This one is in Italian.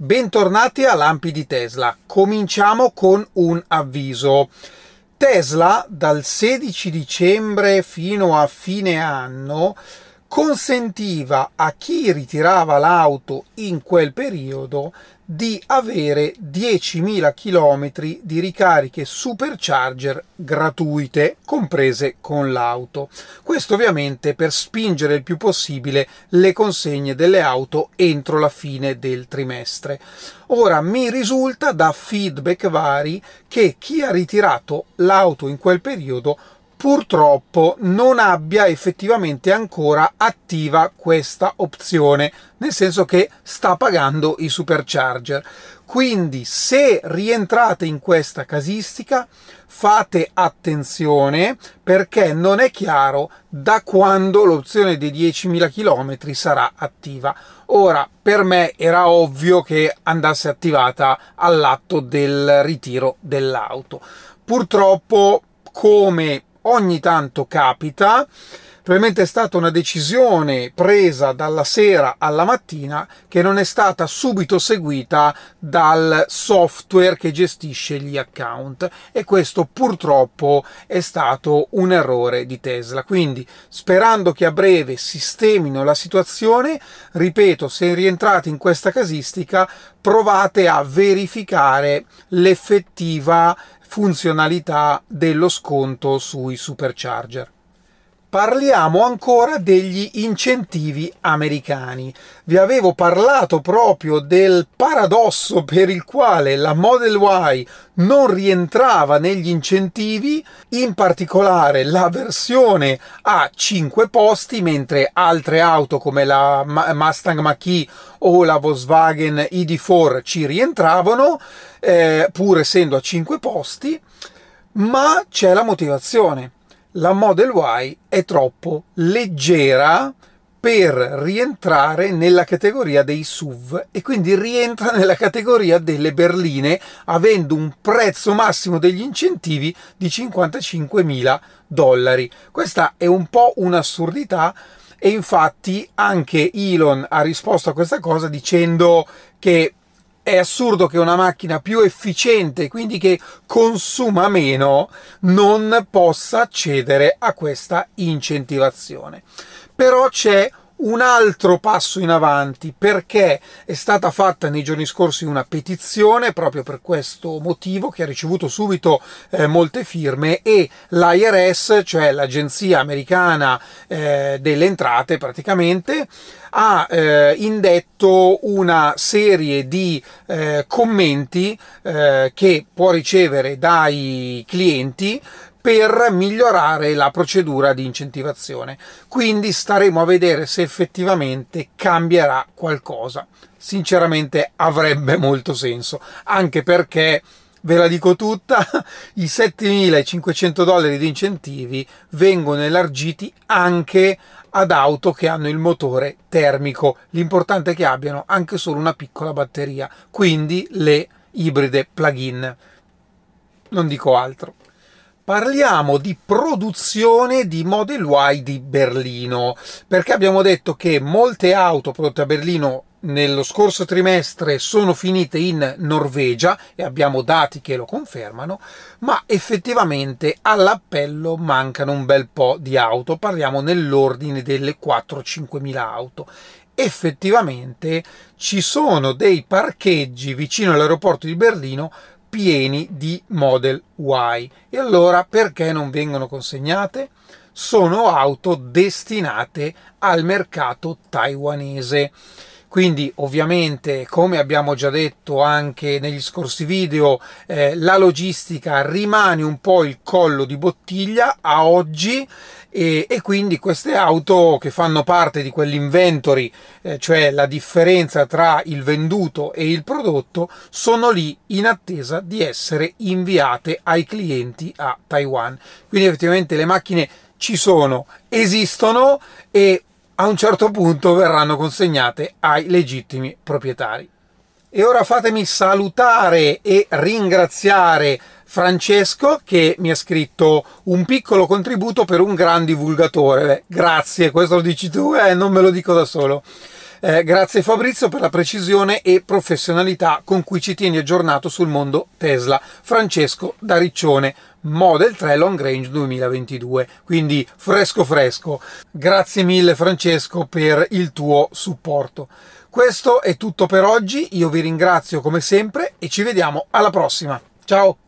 Bentornati a Lampi di Tesla. Cominciamo con un avviso. Tesla dal 16 dicembre fino a fine anno consentiva a chi ritirava l'auto in quel periodo di avere 10.000 km di ricariche supercharger gratuite comprese con l'auto. Questo ovviamente per spingere il più possibile le consegne delle auto entro la fine del trimestre. Ora mi risulta da feedback vari che chi ha ritirato l'auto in quel periodo purtroppo non abbia effettivamente ancora attiva questa opzione, nel senso che sta pagando i supercharger. Quindi se rientrate in questa casistica fate attenzione perché non è chiaro da quando l'opzione dei 10.000 km sarà attiva. Ora, per me era ovvio che andasse attivata all'atto del ritiro dell'auto. Purtroppo, come ogni tanto capita. Probabilmente è stata una decisione presa dalla sera alla mattina che non è stata subito seguita dal software che gestisce gli account e questo purtroppo è stato un errore di Tesla. Quindi sperando che a breve sistemino la situazione, ripeto, se rientrate in questa casistica provate a verificare l'effettiva funzionalità dello sconto sui supercharger. Parliamo ancora degli incentivi americani. Vi avevo parlato proprio del paradosso per il quale la Model Y non rientrava negli incentivi, in particolare la versione a 5 posti, mentre altre auto come la Mustang Mach-E o la Volkswagen ID4 ci rientravano, eh, pur essendo a 5 posti, ma c'è la motivazione la Model Y è troppo leggera per rientrare nella categoria dei SUV e quindi rientra nella categoria delle berline avendo un prezzo massimo degli incentivi di 55.000 dollari. Questa è un po' un'assurdità e infatti anche Elon ha risposto a questa cosa dicendo che è assurdo che una macchina più efficiente, quindi che consuma meno, non possa accedere a questa incentivazione. Però c'è un altro passo in avanti perché è stata fatta nei giorni scorsi una petizione proprio per questo motivo che ha ricevuto subito eh, molte firme e l'IRS, cioè l'agenzia americana eh, delle entrate praticamente, ha eh, indetto una serie di eh, commenti eh, che può ricevere dai clienti per migliorare la procedura di incentivazione. Quindi staremo a vedere se effettivamente cambierà qualcosa. Sinceramente avrebbe molto senso, anche perché ve la dico tutta, i 7.500 dollari di incentivi vengono elargiti anche ad auto che hanno il motore termico. L'importante è che abbiano anche solo una piccola batteria, quindi le ibride plug-in. Non dico altro parliamo di produzione di Model Y di Berlino, perché abbiamo detto che molte auto prodotte a Berlino nello scorso trimestre sono finite in Norvegia e abbiamo dati che lo confermano, ma effettivamente all'appello mancano un bel po' di auto, parliamo nell'ordine delle 4-5 mila auto. Effettivamente ci sono dei parcheggi vicino all'aeroporto di Berlino pieni di Model Y. E allora perché non vengono consegnate? Sono auto destinate al mercato taiwanese. Quindi ovviamente, come abbiamo già detto anche negli scorsi video, eh, la logistica rimane un po' il collo di bottiglia a oggi e, e quindi queste auto che fanno parte di quell'inventory, eh, cioè la differenza tra il venduto e il prodotto, sono lì in attesa di essere inviate ai clienti a Taiwan. Quindi effettivamente le macchine ci sono, esistono e a un certo punto verranno consegnate ai legittimi proprietari. E ora fatemi salutare e ringraziare Francesco che mi ha scritto un piccolo contributo per un gran divulgatore. Beh, grazie, questo lo dici tu, eh, non me lo dico da solo. Eh, grazie Fabrizio per la precisione e professionalità con cui ci tieni aggiornato sul mondo Tesla. Francesco da Riccione, Model 3 Long Range 2022, quindi fresco fresco. Grazie mille Francesco per il tuo supporto. Questo è tutto per oggi, io vi ringrazio come sempre e ci vediamo alla prossima. Ciao!